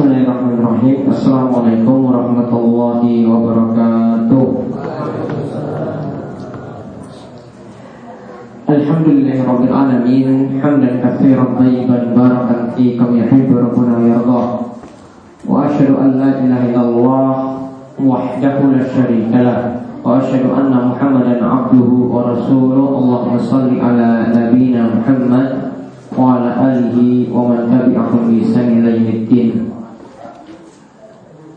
Bismillahirrahmanirrahim Assalamualaikum warahmatullahi wabarakatuh Alhamdulillahi rabbil alamin Hamdan kathiran tayyiban barakan fikam yahibu rabbuna yardah Wa ashadu an la ilaha illallah Wahdahu la syarika lah Wa ashadu anna muhammadan abduhu wa rasuluh Allahumma salli ala nabina muhammad Wa وعلى آله ومن تبعهم بإحسان إلى يوم الدين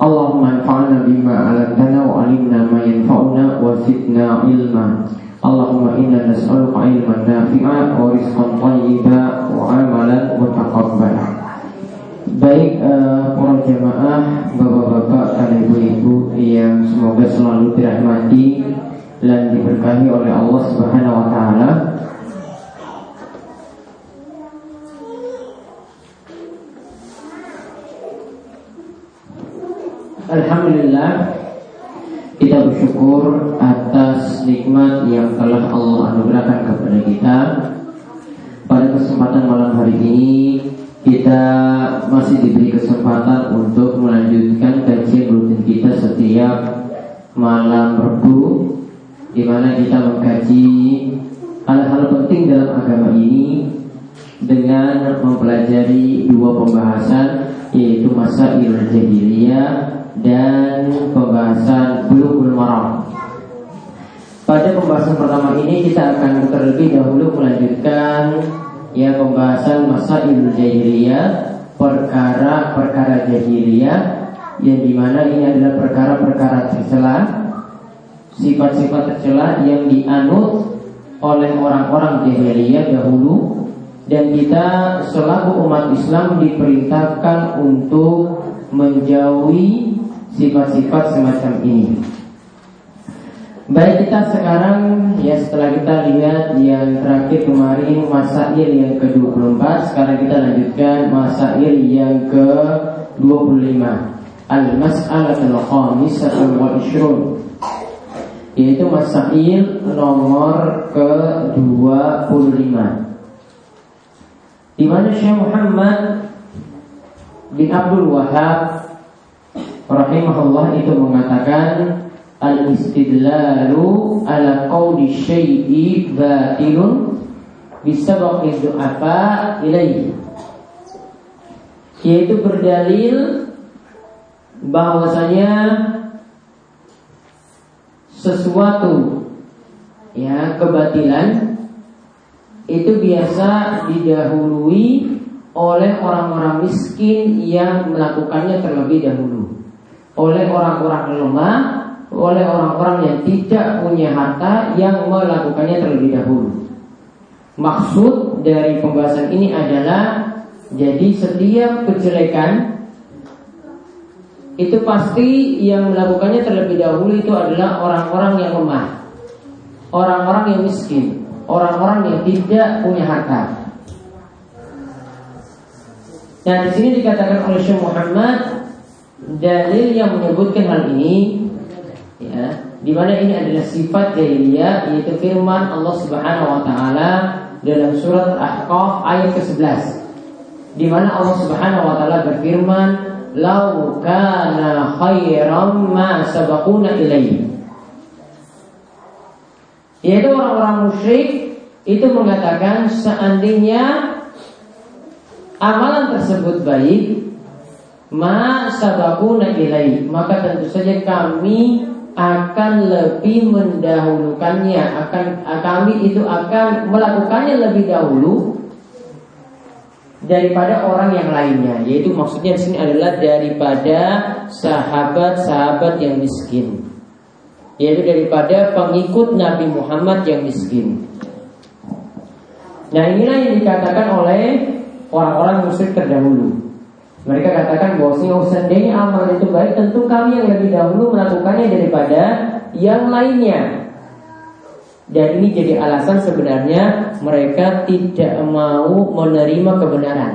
Allahumma anfa'na bima 'allamtana wa 'allimna ma yanfa'una wa zidna ilma. Allahumma inna nas'aluka ilman nafi'a wa rizqan thayyiba wa 'amalan mutaqabbala. Baik uh, para jemaah, bapak-bapak dan ibu-ibu yang semoga selalu dirahmati dan diberkahi oleh Allah Subhanahu wa taala. Alhamdulillah kita bersyukur atas nikmat yang telah Allah anugerahkan kepada kita. Pada kesempatan malam hari ini kita masih diberi kesempatan untuk melanjutkan kajian rutin kita setiap malam Rabu di mana kita mengkaji hal-hal penting dalam agama ini dengan mempelajari dua pembahasan yaitu masa jahiliyah dan pembahasan bulughul maram. Pada pembahasan pertama ini kita akan terlebih dahulu melanjutkan ya pembahasan masa jahiliyah, perkara-perkara jahiliyah yang di mana ini adalah perkara-perkara tercela, sifat-sifat tercela yang dianut oleh orang-orang jahiliyah dahulu dan kita selaku umat Islam diperintahkan untuk menjauhi sifat-sifat semacam ini. Baik kita sekarang ya setelah kita lihat yang terakhir kemarin masail yang ke-24 Sekarang kita lanjutkan masail yang ke-25 Al-Mas'alatul Khamisah wal Ishrun Yaitu masail nomor ke-25 Di mana Syekh Muhammad bin Abdul Wahab rahimahullah itu mengatakan al-istidlalu ala qawli syai'i batilun bisabaqi du'afa ilaihi. Yaitu berdalil bahwasanya sesuatu ya kebatilan itu biasa didahului oleh orang-orang miskin yang melakukannya terlebih dahulu oleh orang-orang lemah, oleh orang-orang yang tidak punya harta yang melakukannya terlebih dahulu. Maksud dari pembahasan ini adalah jadi setiap kejelekan itu pasti yang melakukannya terlebih dahulu itu adalah orang-orang yang lemah, orang-orang yang miskin, orang-orang yang tidak punya harta. Nah di sini dikatakan oleh Syekh Muhammad dalil yang menyebutkan hal ini ya di mana ini adalah sifat jahiliyah yaitu firman Allah Subhanahu wa taala dalam surat Al-Ahqaf ayat ke-11 di mana Allah Subhanahu wa taala berfirman lau kana khairam ma sabaquna ilaihi yaitu orang-orang musyrik itu mengatakan seandainya amalan tersebut baik ma sabakuna ilai. Maka tentu saja kami akan lebih mendahulukannya. Akan kami itu akan melakukannya lebih dahulu daripada orang yang lainnya. Yaitu maksudnya di sini adalah daripada sahabat-sahabat yang miskin. Yaitu daripada pengikut Nabi Muhammad yang miskin. Nah inilah yang dikatakan oleh orang-orang musyrik terdahulu mereka katakan bahwa oh, seandainya amal itu baik Tentu kami yang lebih dahulu melakukannya daripada yang lainnya. Dan ini jadi alasan sebenarnya Mereka tidak mau menerima kebenaran.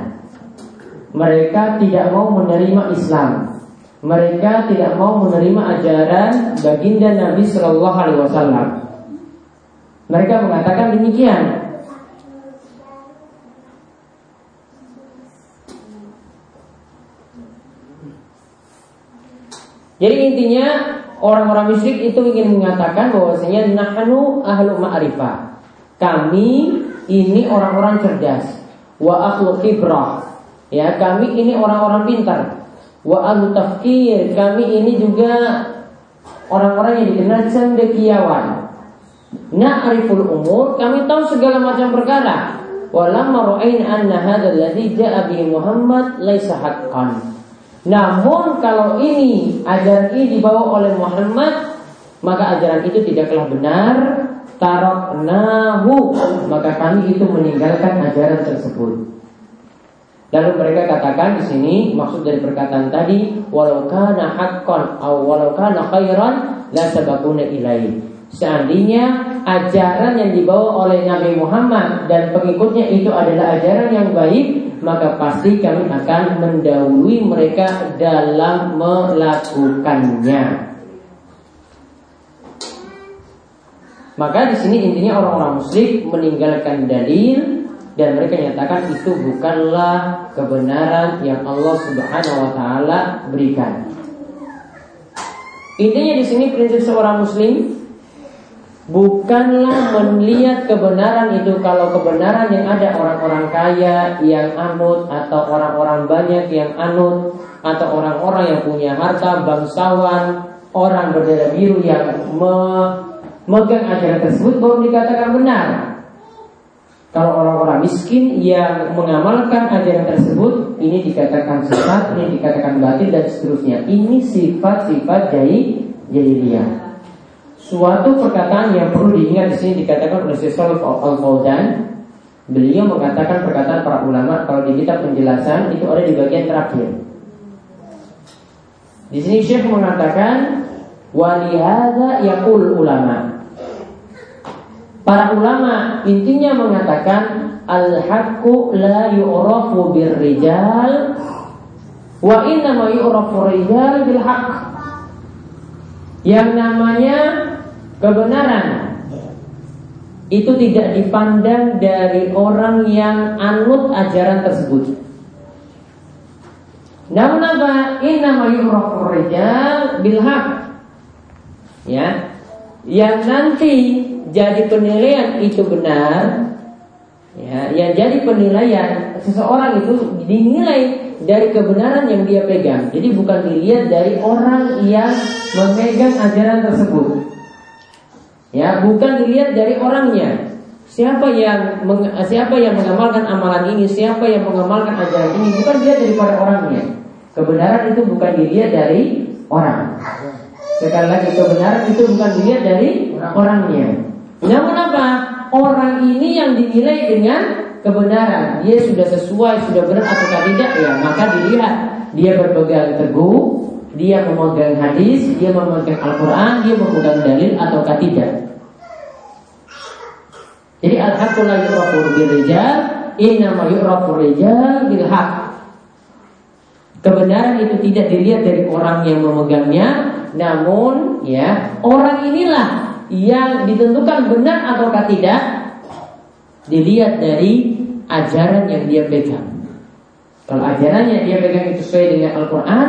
Mereka tidak mau menerima Islam. Mereka tidak mau menerima ajaran baginda Nabi Shallallahu Wasallam. Mereka mengatakan demikian Jadi intinya orang-orang musyrik itu ingin mengatakan bahwasanya nahnu ahlu ma'rifah. Kami ini orang-orang cerdas. Wa ahlu khibrah. Ya, kami ini orang-orang pintar. Wa ahlu tafkir. Kami ini juga orang-orang yang dikenal cendekiawan. Na'riful umur, kami tahu segala macam perkara. Walamma ra'ayna anna hadzal ladzi ja'a bihi Muhammad laisa haqqan. Namun kalau ini ajaran ini dibawa oleh Muhammad maka ajaran itu tidaklah benar tarok nahu maka kami itu meninggalkan ajaran tersebut. Lalu mereka katakan di sini maksud dari perkataan tadi walau kana haqqan aw walau kana khairan la sabaquna. Seandainya ajaran yang dibawa oleh Nabi Muhammad dan pengikutnya itu adalah ajaran yang baik, maka pasti kami akan mendahului mereka dalam melakukannya. Maka di sini intinya orang-orang musyrik meninggalkan dalil dan mereka nyatakan itu bukanlah kebenaran yang Allah Subhanahu wa taala berikan. Intinya di sini prinsip seorang muslim Bukanlah melihat kebenaran itu kalau kebenaran yang ada orang-orang kaya yang anut atau orang-orang banyak yang anut atau orang-orang yang punya harta bangsawan orang berdada biru yang memegang ajaran tersebut baru dikatakan benar. Kalau orang-orang miskin yang mengamalkan ajaran tersebut ini dikatakan sesat, ini dikatakan batil dan seterusnya. Ini sifat-sifat jadi dia. Suatu perkataan yang perlu diingat di sini dikatakan oleh Syekh Al Fauzan. Beliau mengatakan perkataan para ulama kalau di kitab penjelasan itu ada di bagian terakhir. Di sini Syekh mengatakan walihada yaqul ulama. Para ulama intinya mengatakan al-haqqu la yu'rafu birrijal wa inna ma yu'rafu rijal bil haqq. Yang namanya Kebenaran itu tidak dipandang dari orang yang anut ajaran tersebut. Namun apa? Inna ma rijal bil Ya. Yang nanti jadi penilaian itu benar ya, yang jadi penilaian seseorang itu dinilai dari kebenaran yang dia pegang. Jadi bukan dilihat dari orang yang memegang ajaran tersebut. Ya, bukan dilihat dari orangnya. Siapa yang meng, siapa yang mengamalkan amalan ini, siapa yang mengamalkan ajaran ini, bukan dilihat daripada orangnya. Kebenaran itu bukan dilihat dari orang. Sekali lagi kebenaran itu bukan dilihat dari orangnya. Namun apa? Orang ini yang dinilai dengan kebenaran. Dia sudah sesuai, sudah benar atau tidak ya, maka dilihat dia berpegang teguh dia memegang hadis, dia memegang Al-Quran, dia memegang dalil ataukah tidak. Jadi al-haqqu la yurafu bil rijal, innama yurafu rijal bil. Kebenaran itu tidak dilihat dari orang yang memegangnya, namun ya orang inilah yang ditentukan benar ataukah tidak dilihat dari ajaran yang dia pegang. Kalau ajarannya dia pegang itu sesuai dengan Al-Quran,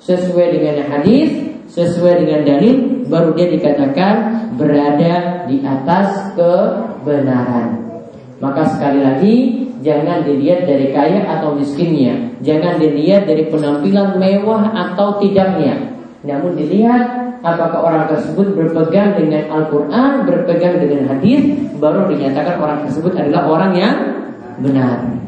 sesuai dengan hadis, sesuai dengan dalil, baru dia dikatakan berada di atas kebenaran. Maka sekali lagi jangan dilihat dari kaya atau miskinnya, jangan dilihat dari penampilan mewah atau tidaknya. Namun dilihat apakah orang tersebut berpegang dengan Al-Quran, berpegang dengan hadis, baru dinyatakan orang tersebut adalah orang yang benar.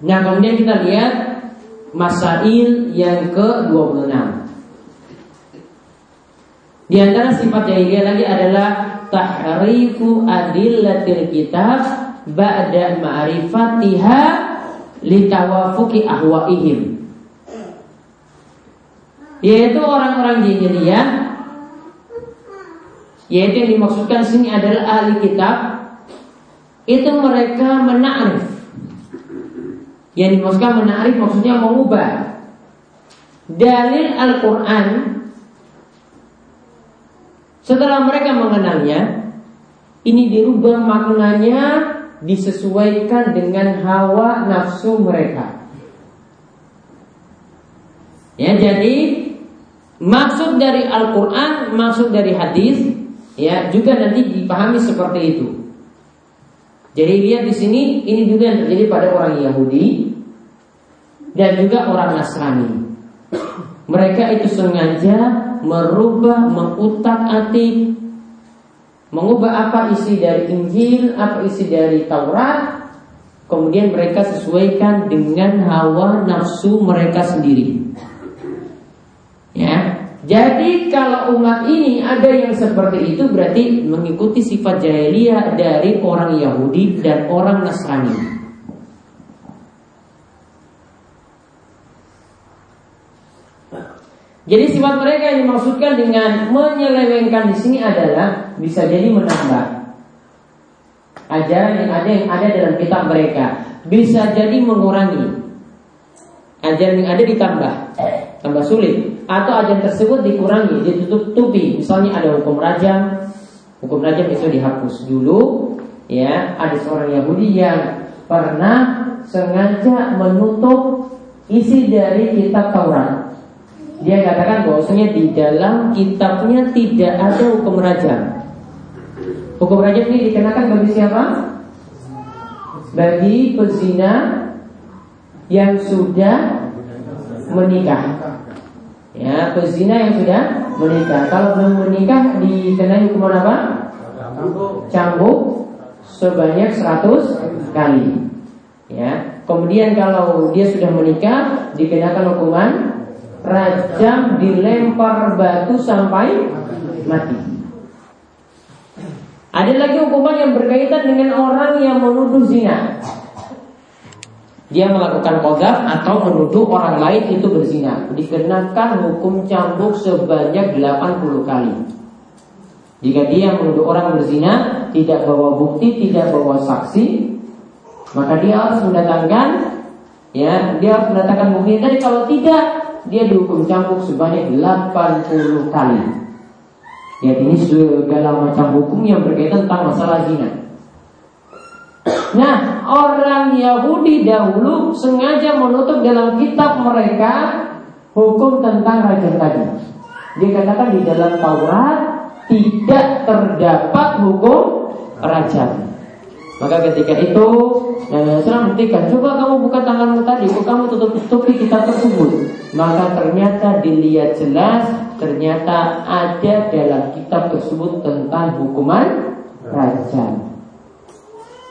Nah kemudian kita lihat Masail yang ke-26. Di antara sifat jahiliyah lagi adalah Tahrifu adillatil kitab Ba'da ma'rifatiha Litawafuki ahwaihim. Yaitu orang-orang jahiliyah Yaitu yang dimaksudkan sini adalah ahli kitab Itu mereka mena'rif yang dimaksudkan menarik maksudnya mengubah dalil Al-Quran setelah mereka mengenalnya ini dirubah maknanya disesuaikan dengan hawa nafsu mereka. Ya, jadi maksud dari Al-Qur'an, maksud dari hadis ya juga nanti dipahami seperti itu. Jadi lihat di sini ini juga yang terjadi pada orang Yahudi dan juga orang Nasrani. Mereka itu sengaja merubah, mengutak-atik, mengubah apa isi dari Injil, apa isi dari Taurat, kemudian mereka sesuaikan dengan hawa nafsu mereka sendiri. Ya. Jadi kalau umat ini ada yang seperti itu berarti mengikuti sifat jahiliyah dari orang Yahudi dan orang Nasrani. Jadi sifat mereka yang dimaksudkan dengan menyelewengkan di sini adalah bisa jadi menambah. Ajaran yang ada yang ada dalam kitab mereka, bisa jadi mengurangi. Ajaran yang ada ditambah. Tambah sulit. Atau ajaran tersebut dikurangi ditutup tutupi misalnya ada hukum rajam. Hukum rajam itu dihapus dulu ya. Ada seorang Yahudi yang pernah sengaja menutup isi dari kitab Taurat dia katakan bahwasanya di dalam kitabnya tidak ada hukum rajam hukum rajam ini dikenakan bagi siapa bagi pezina yang sudah menikah Ya, pezina yang sudah menikah. Kalau belum menikah dikenai hukuman apa? Cambuk sebanyak 100 kali. Ya. Kemudian kalau dia sudah menikah dikenakan hukuman rajam dilempar batu sampai mati. Ada lagi hukuman yang berkaitan dengan orang yang menuduh zina. Dia melakukan kodaf atau menuduh orang lain itu berzina. Dikenakan hukum cambuk sebanyak 80 kali. Jika dia menuduh orang berzina tidak bawa bukti tidak bawa saksi maka dia harus mendatangkan ya dia harus mendatangkan bukti. Tadi kalau tidak dia dihukum cambuk sebanyak 80 kali ya ini segala macam hukum yang berkaitan tentang masalah zina Nah, orang Yahudi dahulu sengaja menutup dalam kitab mereka hukum tentang raja tadi. Dikatakan di dalam Taurat tidak terdapat hukum raja. Maka ketika itu Nabi Muhammad menghentikan Coba kamu buka tanganmu tadi Kok kamu tutup-tutupi kitab tersebut? Maka ternyata dilihat jelas Ternyata ada dalam kitab tersebut Tentang hukuman raja.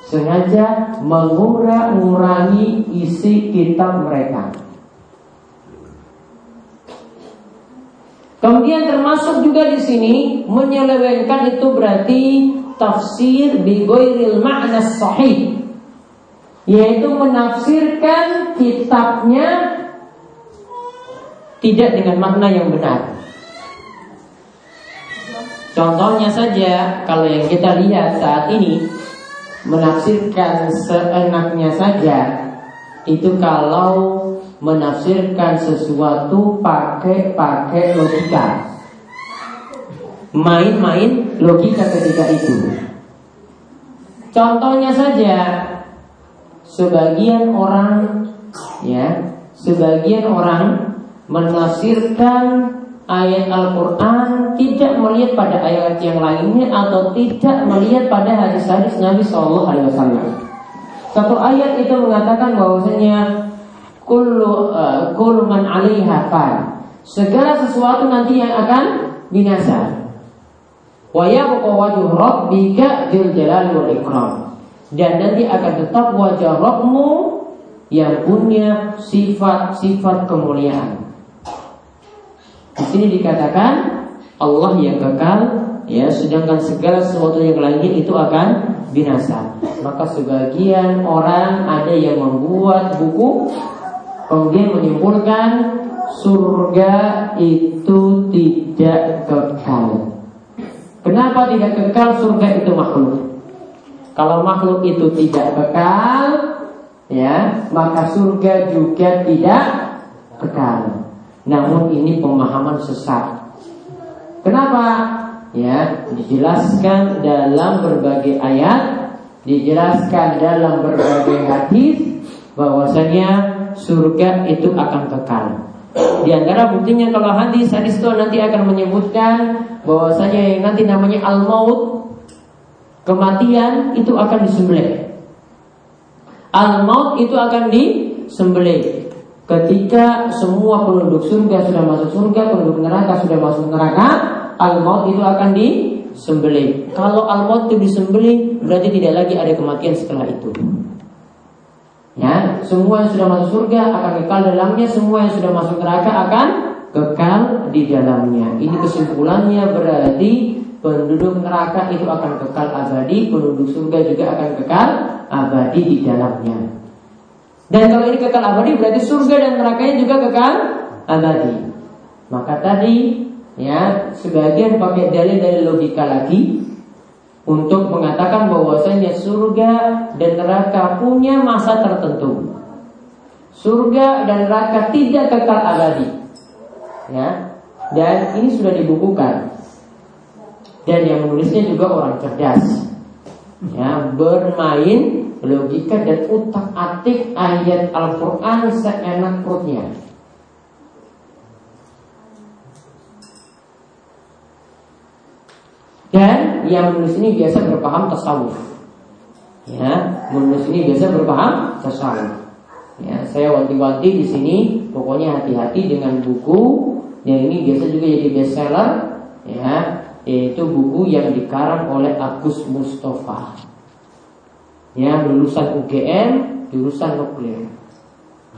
Sengaja mengurangi isi kitab mereka. Kemudian termasuk juga di sini menyelewengkan itu berarti tafsir bi makna sahih yaitu menafsirkan kitabnya tidak dengan makna yang benar. Contohnya saja kalau yang kita lihat saat ini menafsirkan seenaknya saja itu kalau menafsirkan sesuatu pakai pakai logika main-main logika ketika itu contohnya saja sebagian orang ya sebagian orang menafsirkan ayat Al-Quran tidak melihat pada ayat yang lainnya atau tidak melihat pada hadis-hadis Nabi Shallallahu Alaihi Wasallam. Satu ayat itu mengatakan bahwasanya kullu uh, kullu man alaiha. Segala sesuatu nanti yang akan binasa. Wa yabqa wajhu rabbika dzul jalali wal ikram. Dan nanti akan tetap wajah Rabbmu yang punya sifat-sifat kemuliaan. Di sini dikatakan Allah yang kekal ya sedangkan segala sesuatu yang lainnya itu akan binasa. Maka sebagian orang ada yang membuat buku kemudian menyimpulkan surga itu tidak kekal. Kenapa tidak kekal surga itu makhluk? Kalau makhluk itu tidak kekal, ya, maka surga juga tidak kekal. Namun ini pemahaman sesat. Kenapa? Ya, dijelaskan dalam berbagai ayat dijelaskan dalam berbagai hadis bahwasanya surga itu akan kekal. Di antara buktinya kalau hadis hadis itu nanti akan menyebutkan bahwasanya yang nanti namanya al-maut kematian itu akan disembelih. Al-maut itu akan disembelih. Ketika semua penduduk surga sudah masuk surga, penduduk neraka sudah masuk neraka, al-maut itu akan disembelih. Kalau al-maut itu disembelih, berarti tidak lagi ada kematian setelah itu. Ya, semua yang sudah masuk surga akan kekal dalamnya, semua yang sudah masuk neraka akan kekal di dalamnya. Ini kesimpulannya berarti penduduk neraka itu akan kekal abadi, penduduk surga juga akan kekal abadi di dalamnya. Dan kalau ini kekal abadi berarti surga dan nerakanya juga kekal abadi. Maka tadi ya sebagian pakai dalil dari logika lagi untuk mengatakan bahwasanya surga dan neraka punya masa tertentu. Surga dan neraka tidak kekal abadi. Ya. Dan ini sudah dibukukan. Dan yang menulisnya juga orang cerdas. Ya, bermain logika dan utak atik ayat Al-Quran seenak perutnya. Dan yang menulis ini biasa berpaham tasawuf. Ya, menulis ini biasa berpaham tasawuf. Ya, saya wanti-wanti di sini, pokoknya hati-hati dengan buku yang ini biasa juga jadi bestseller, ya, yaitu buku yang dikarang oleh Agus Mustafa. Ya lulusan UGM jurusan nuklir.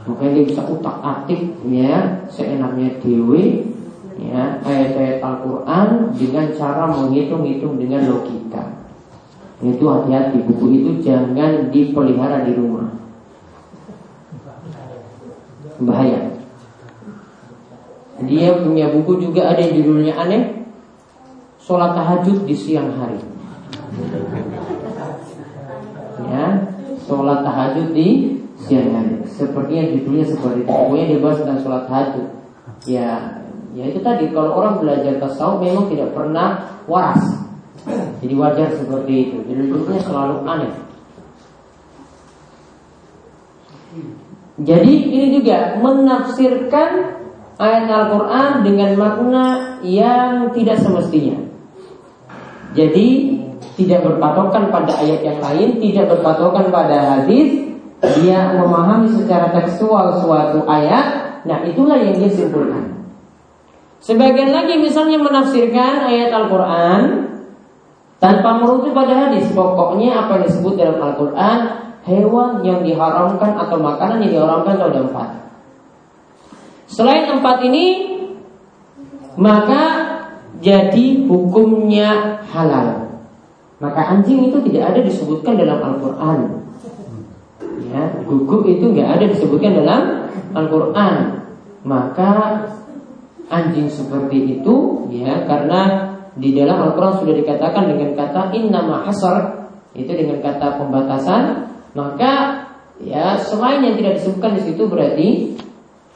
Makanya dia bisa utak atik ya seenaknya dewi ya ayat-ayat Al-Quran dengan cara menghitung-hitung dengan logika. Itu hati-hati buku itu jangan dipelihara di rumah. Bahaya. Dia punya buku juga ada yang judulnya aneh Sholat tahajud di siang hari ya sholat tahajud di siang hari. Sepertinya judulnya seperti itu. Pokoknya dibahas tentang sholat tahajud. Ya, ya itu tadi kalau orang belajar tasawuf memang tidak pernah waras. Jadi wajar seperti itu. Jadi judulnya selalu aneh. Jadi ini juga menafsirkan ayat Al-Quran dengan makna yang tidak semestinya. Jadi tidak berpatokan pada ayat yang lain, tidak berpatokan pada hadis, dia memahami secara tekstual suatu ayat, nah itulah yang dia simpulkan. Sebagian lagi misalnya menafsirkan ayat Al-Quran tanpa merujuk pada hadis. Pokoknya apa yang disebut dalam Al-Quran hewan yang diharamkan atau makanan yang diharamkan itu ada empat. Selain empat ini, maka jadi hukumnya halal. Maka anjing itu tidak ada disebutkan dalam Al-Quran. Ya, Guguk itu nggak ada disebutkan dalam Al-Quran. Maka anjing seperti itu ya Karena di dalam Al-Quran sudah dikatakan dengan kata innama hasar Itu dengan kata pembatasan Maka ya selain yang tidak disebutkan di situ berarti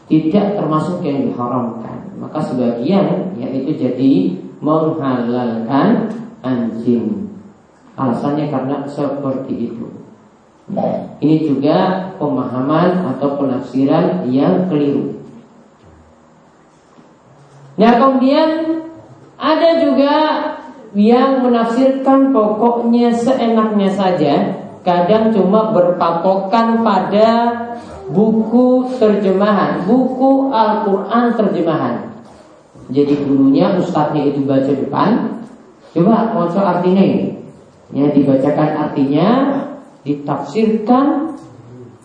tidak termasuk yang diharamkan Maka sebagian yaitu jadi menghalalkan anjing Alasannya karena seperti itu. Ini juga pemahaman atau penafsiran yang keliru. Nah kemudian ada juga yang menafsirkan pokoknya seenaknya saja Kadang cuma berpatokan pada buku terjemahan Buku Al-Quran terjemahan. Jadi gurunya, ustadznya itu baca depan. Coba mau artinya ini. Ya dibacakan artinya ditafsirkan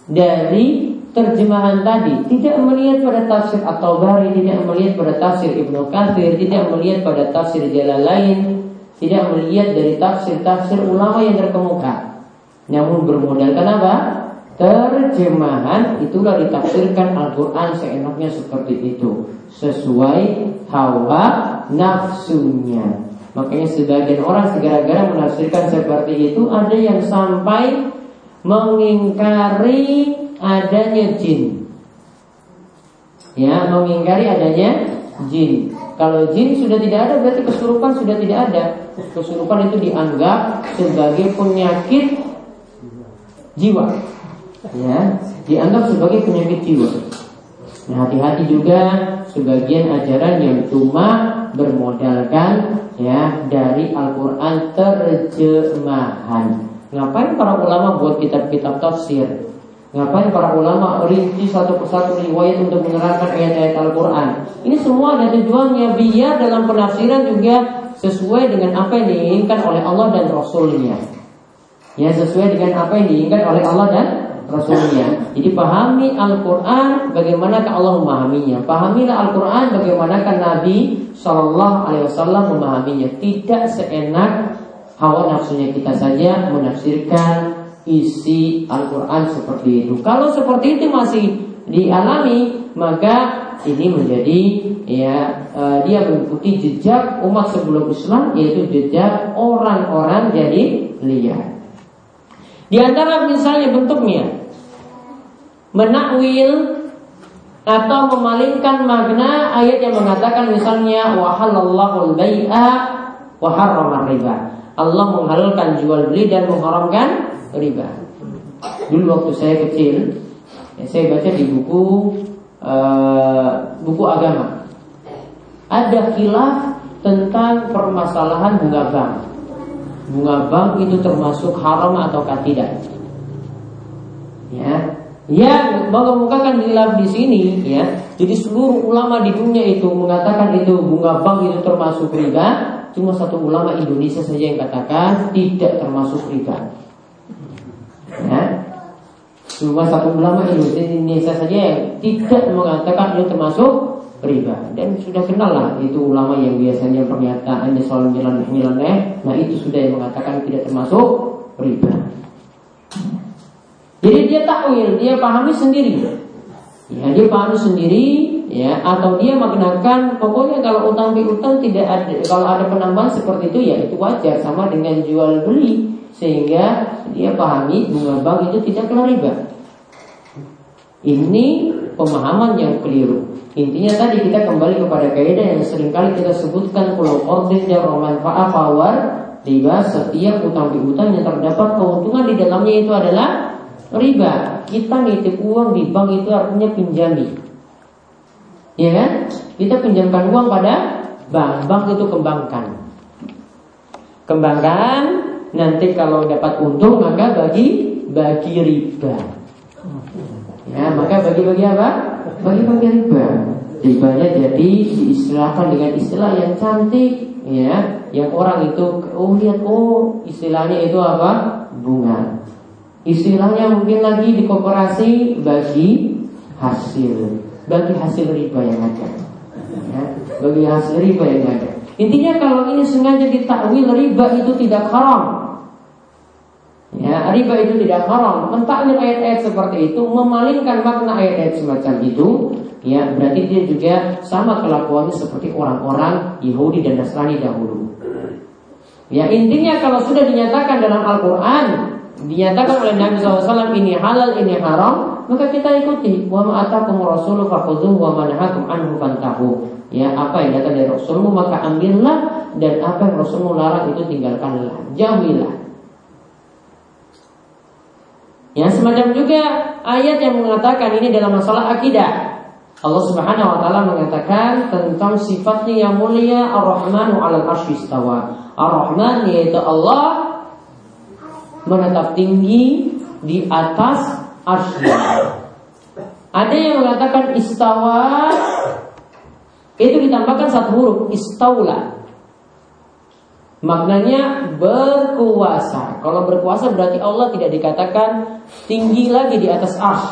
dari terjemahan tadi. Tidak melihat pada tafsir atau bari tidak melihat pada tafsir Ibnu Katsir tidak melihat pada tafsir jalan lain tidak melihat dari tafsir-tafsir ulama yang terkemuka. Namun bermodalkan apa terjemahan itulah ditafsirkan Al-Quran seenaknya seperti itu. Sesuai hawa nafsunya. Makanya sebagian orang segera-gara menafsirkan seperti itu Ada yang sampai mengingkari adanya jin. Ya, mengingkari adanya jin. Kalau jin sudah tidak ada berarti kesurupan sudah tidak ada. Kesurupan itu dianggap sebagai penyakit jiwa. Ya, dianggap sebagai penyakit jiwa. Nah, hati-hati juga sebagian ajaran yang cuma bermodalkan ya dari Al-Qur'an terjemahan. Ngapain para ulama buat kitab-kitab tafsir? Ngapain para ulama rinci satu persatu riwayat untuk menerangkan ayat-ayat Al-Quran Ini semua ada tujuannya biar dalam penafsiran juga sesuai dengan apa yang diinginkan oleh Allah dan Rasulnya Ya sesuai dengan apa yang diinginkan oleh Allah dan Rasulnya Jadi pahami Al-Quran bagaimanakah Allah memahaminya Pahamilah Al-Quran bagaimanakah Nabi Wasallam memahaminya Tidak seenak hawa nafsunya kita saja menafsirkan isi Al-Quran seperti itu. Kalau seperti itu masih dialami, maka ini menjadi ya uh, dia mengikuti jejak umat sebelum Islam yaitu jejak orang-orang jadi liar. Di antara misalnya bentuknya menakwil atau memalingkan makna ayat yang mengatakan misalnya wahalallahu al-bai'a wa riba. Allah menghalalkan jual beli dan mengharamkan riba. Dulu waktu saya kecil, ya, saya baca di buku uh, buku agama. Ada khilaf tentang permasalahan bunga bank. Bunga bank itu termasuk haram atau tidak? Ya, yang mengemukakan khilaf di sini, ya. Jadi seluruh ulama di dunia itu mengatakan itu bunga bank itu termasuk riba. Cuma satu ulama Indonesia saja yang katakan tidak termasuk riba. Ya. Cuma satu ulama Indonesia saja yang tidak mengatakan itu termasuk riba dan sudah kenal lah itu ulama yang biasanya pernyataan di soal jalan nyeleneh nah itu sudah yang mengatakan tidak termasuk riba jadi dia takwil dia pahami sendiri ya dia pahami sendiri ya atau dia maknakan pokoknya kalau utang piutang tidak ada kalau ada penambahan seperti itu ya itu wajar sama dengan jual beli sehingga dia pahami bunga bank itu tidak kena riba. Ini pemahaman yang keliru. Intinya tadi kita kembali kepada kaidah yang sering kali kita sebutkan pulau qardin dan romanfaat power riba setiap utang piutang yang terdapat keuntungan di dalamnya itu adalah riba. Kita nitip uang di bank itu artinya pinjami. Ya kan? Kita pinjamkan uang pada bank, bank itu kembangkan. Kembangkan nanti kalau dapat untung maka bagi bagi riba. Ya, maka bagi-bagi apa? Bagi-bagi riba. Ribanya jadi diistilahkan dengan istilah yang cantik, ya, yang orang itu oh lihat oh istilahnya itu apa? Bunga. Istilahnya mungkin lagi di koperasi bagi hasil, bagi hasil riba yang ada. Ya, bagi hasil riba yang ada. Intinya kalau ini sengaja ditakwil riba itu tidak haram. Ya, riba itu tidak haram. Mentakwil ayat-ayat seperti itu memalingkan makna ayat-ayat semacam itu, ya berarti dia juga sama kelakuannya seperti orang-orang Yahudi dan Nasrani dahulu. Ya intinya kalau sudah dinyatakan dalam Al-Quran dinyatakan oleh Nabi SAW ini halal ini haram maka kita ikuti. Wa ma'atakum rasulu fakhudhuhu wa manahakum anhu fantahu. Ya apa yang datang dari Rasulmu maka ambillah dan apa yang Rasulmu larang itu tinggalkanlah jauhilah. Ya semacam juga ayat yang mengatakan ini dalam masalah akidah. Allah Subhanahu wa taala mengatakan tentang sifatnya yang mulia Ar-Rahmanu 'alal arsy istawa. Ar-Rahman yaitu Allah menetap tinggi di atas arsy. Ada yang mengatakan istawa itu ditambahkan satu huruf istaula. Maknanya berkuasa. Kalau berkuasa berarti Allah tidak dikatakan tinggi lagi di atas ars.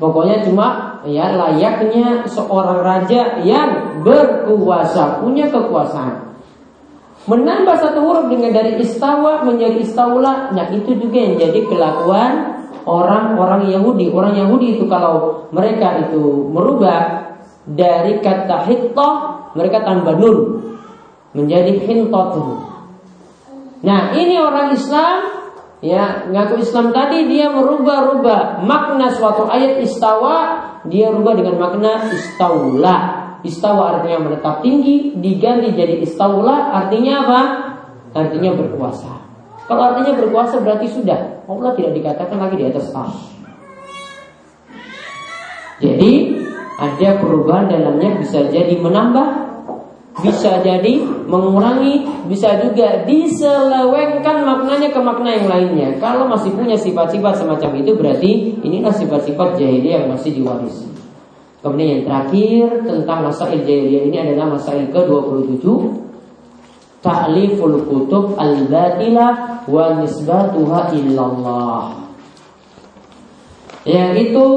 Pokoknya cuma ya layaknya seorang raja yang berkuasa, punya kekuasaan. Menambah satu huruf dengan dari istawa menjadi istaula, nah itu juga yang jadi kelakuan orang-orang Yahudi. Orang Yahudi itu kalau mereka itu merubah dari kata hittah mereka tambah nun menjadi hintotun. Nah ini orang Islam ya ngaku Islam tadi dia merubah-rubah makna suatu ayat istawa dia rubah dengan makna istaula. Istawa artinya menetap tinggi diganti jadi istaula artinya apa? Artinya berkuasa. Kalau artinya berkuasa berarti sudah Allah tidak dikatakan lagi di atas ars. Jadi ada perubahan dalamnya bisa jadi menambah bisa jadi mengurangi, bisa juga diselewengkan maknanya ke makna yang lainnya. Kalau masih punya sifat-sifat semacam itu berarti inilah sifat-sifat jahiliyah yang masih diwarisi. Kemudian yang terakhir tentang masail jahiliyah ini adalah masail ke-27 Ta'liful kutub al-batilah wa nisbatuha illallah Yaitu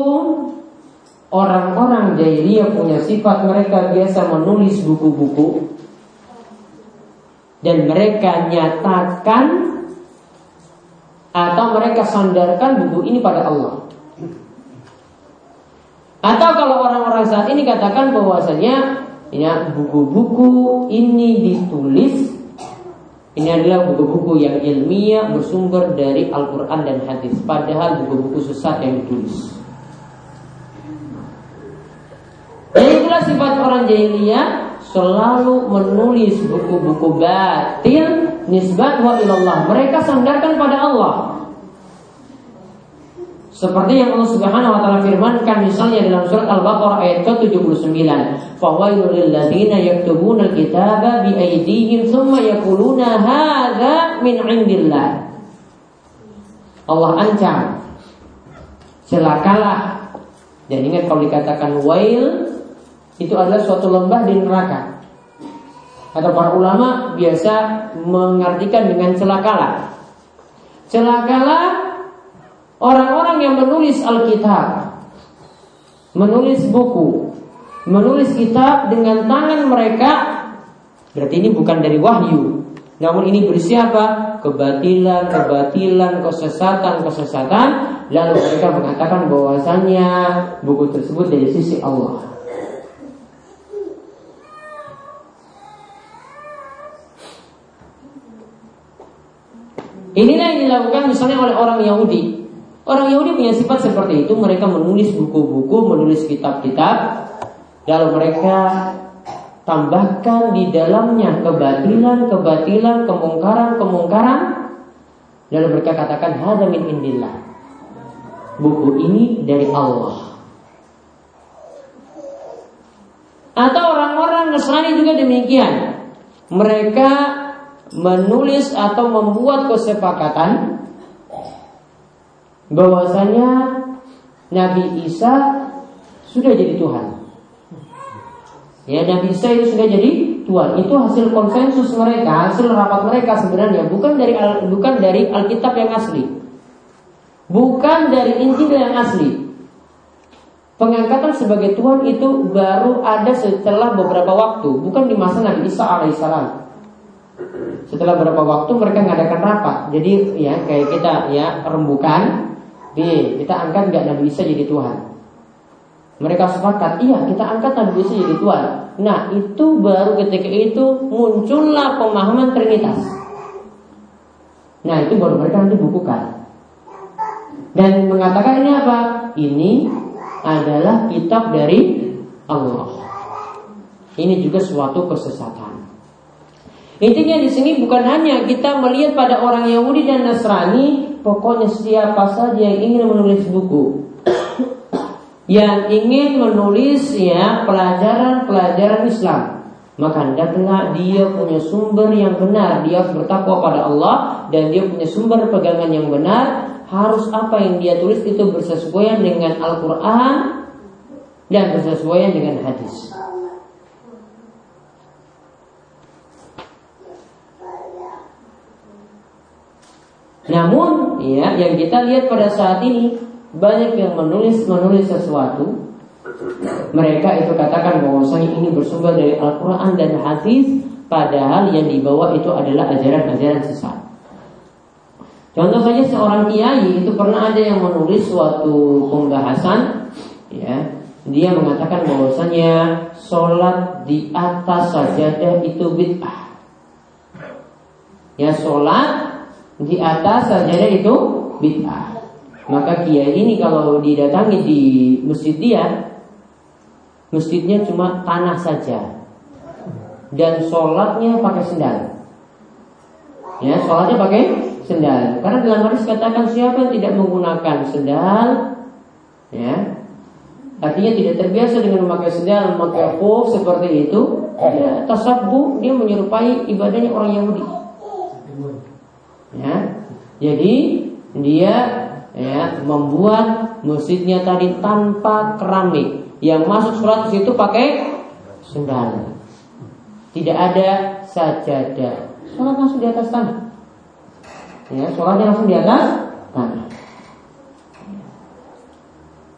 Orang-orang jahiliyah punya sifat mereka biasa menulis buku-buku dan mereka nyatakan atau mereka sandarkan buku ini pada Allah. Atau kalau orang-orang saat ini katakan bahwasanya ya buku-buku ini ditulis ini adalah buku-buku yang ilmiah bersumber dari Al-Quran dan hadis Padahal buku-buku sesat yang ditulis Dan itulah sifat orang jahiliyah selalu menulis buku-buku batil nisbat wa ilallah. Mereka sandarkan pada Allah. Seperti yang Allah Subhanahu wa taala firmankan misalnya dalam surat Al-Baqarah ayat ke-79, "Fawailul lil ladzina yaktubuna al-kitaba bi aydihim tsumma yaquluna hadza min 'indillah." Allah ancam celakalah dan ingat kalau dikatakan wail itu adalah suatu lembah di neraka. Atau para ulama biasa mengartikan dengan celakalah. Celakalah orang-orang yang menulis Alkitab, menulis buku, menulis kitab dengan tangan mereka. Berarti ini bukan dari wahyu, namun ini berisi apa? Kebatilan, kebatilan, kesesatan, kesesatan. Lalu mereka mengatakan bahwasanya buku tersebut dari sisi Allah. Inilah yang dilakukan misalnya oleh orang Yahudi. Orang Yahudi punya sifat seperti itu. Mereka menulis buku-buku, menulis kitab-kitab. Lalu mereka tambahkan di dalamnya kebatilan, kebatilan, kemungkaran, kemungkaran. Lalu mereka katakan hada min indillah. Buku ini dari Allah. Atau orang-orang Nasrani juga demikian. Mereka menulis atau membuat kesepakatan bahwasanya Nabi Isa sudah jadi Tuhan. Ya, Nabi Isa itu sudah jadi Tuhan. Itu hasil konsensus mereka, hasil rapat mereka sebenarnya bukan dari bukan dari Alkitab yang asli. Bukan dari Injil yang asli. Pengangkatan sebagai Tuhan itu baru ada setelah beberapa waktu, bukan di masa Nabi Isa alaihissalam. Setelah beberapa waktu mereka mengadakan rapat. Jadi ya kayak kita ya rembukan, di kita angkat nggak Nabi Isa jadi Tuhan. Mereka sepakat, iya kita angkat Nabi Isa jadi Tuhan. Nah itu baru ketika itu muncullah pemahaman Trinitas. Nah itu baru mereka nanti bukukan. Dan mengatakan ini apa? Ini adalah kitab dari Allah. Ini juga suatu kesesatan. Intinya di sini bukan hanya kita melihat pada orang Yahudi dan Nasrani, pokoknya siapa saja yang ingin menulis buku, yang ingin menulis ya pelajaran-pelajaran Islam, maka hendaklah dia punya sumber yang benar, dia harus bertakwa pada Allah dan dia punya sumber pegangan yang benar. Harus apa yang dia tulis itu bersesuaian dengan Al-Quran dan bersesuaian dengan hadis. Namun ya yang kita lihat pada saat ini banyak yang menulis menulis sesuatu mereka itu katakan bahwasanya ini bersumber dari Al-Quran dan hadis padahal yang dibawa itu adalah ajaran-ajaran sesat. Contoh saja seorang kiai itu pernah ada yang menulis suatu pembahasan ya dia mengatakan bahwasanya sholat di atas sajadah itu bid'ah. Ya sholat di atas sajadah itu bid'ah. Maka kiai ini kalau didatangi di masjid dia, masjidnya cuma tanah saja dan sholatnya pakai sendal. Ya, sholatnya pakai sendal. Karena dalam hadis katakan siapa yang tidak menggunakan sendal, ya, artinya tidak terbiasa dengan memakai sendal, memakai khuf seperti itu, ya, tasabbu dia menyerupai ibadahnya orang Yahudi. Ya, jadi dia ya membuat masjidnya tadi tanpa keramik. Yang masuk sholat di situ pakai sendal. Tidak ada sajadah. Sholat langsung di atas tanah. Ya, sholatnya langsung di atas tanah.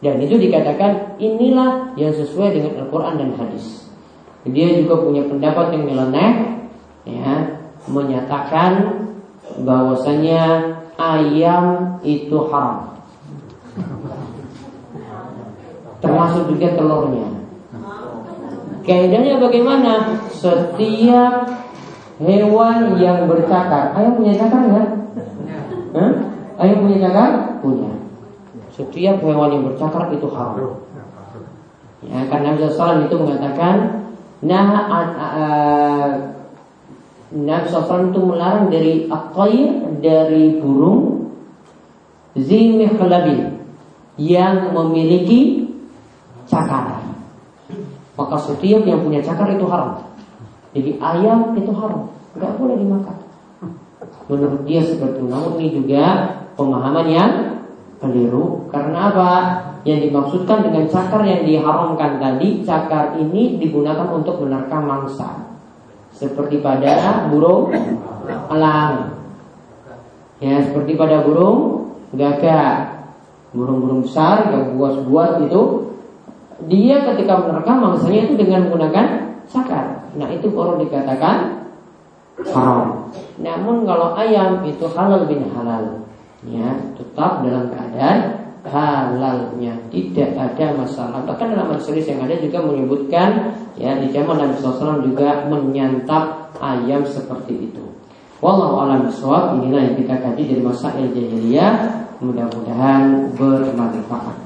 Dan itu dikatakan inilah yang sesuai dengan Al-Quran dan hadis. Dia juga punya pendapat yang nyeleneh, ya, menyatakan bahwasanya ayam itu haram. Termasuk juga telurnya. Kaidahnya bagaimana? Setiap hewan yang bercakar, ayam punya cakar enggak? Hah? Ayam punya cakar? Punya. Setiap hewan yang bercakar itu haram. Ya, karena Nabi itu mengatakan, nah uh, Nabi SAW itu melarang dari akayir dari burung zimikhlabin yang memiliki cakar. Maka setiap yang punya cakar itu haram. Jadi ayam itu haram, nggak boleh dimakan. Menurut dia seperti itu. Namun ini juga pemahaman yang keliru. Karena apa? Yang dimaksudkan dengan cakar yang diharamkan tadi, cakar ini digunakan untuk menerkam mangsa. Seperti pada burung elang. Ya, seperti pada burung gagak. Burung-burung besar yang buas-buas itu dia ketika menerkam mangsanya itu dengan menggunakan cakar. Nah, itu baru dikatakan haram. Namun kalau ayam itu halal bin halal, ya tetap dalam keadaan halalnya tidak ada masalah. Bahkan dalam hadis yang ada juga menyebutkan ya di zaman Nabi SAW juga menyantap ayam seperti itu. Wallahu a'lam bishawab. Inilah yang kita kaji dari masa jahiliyah. Mudah-mudahan bermanfaat.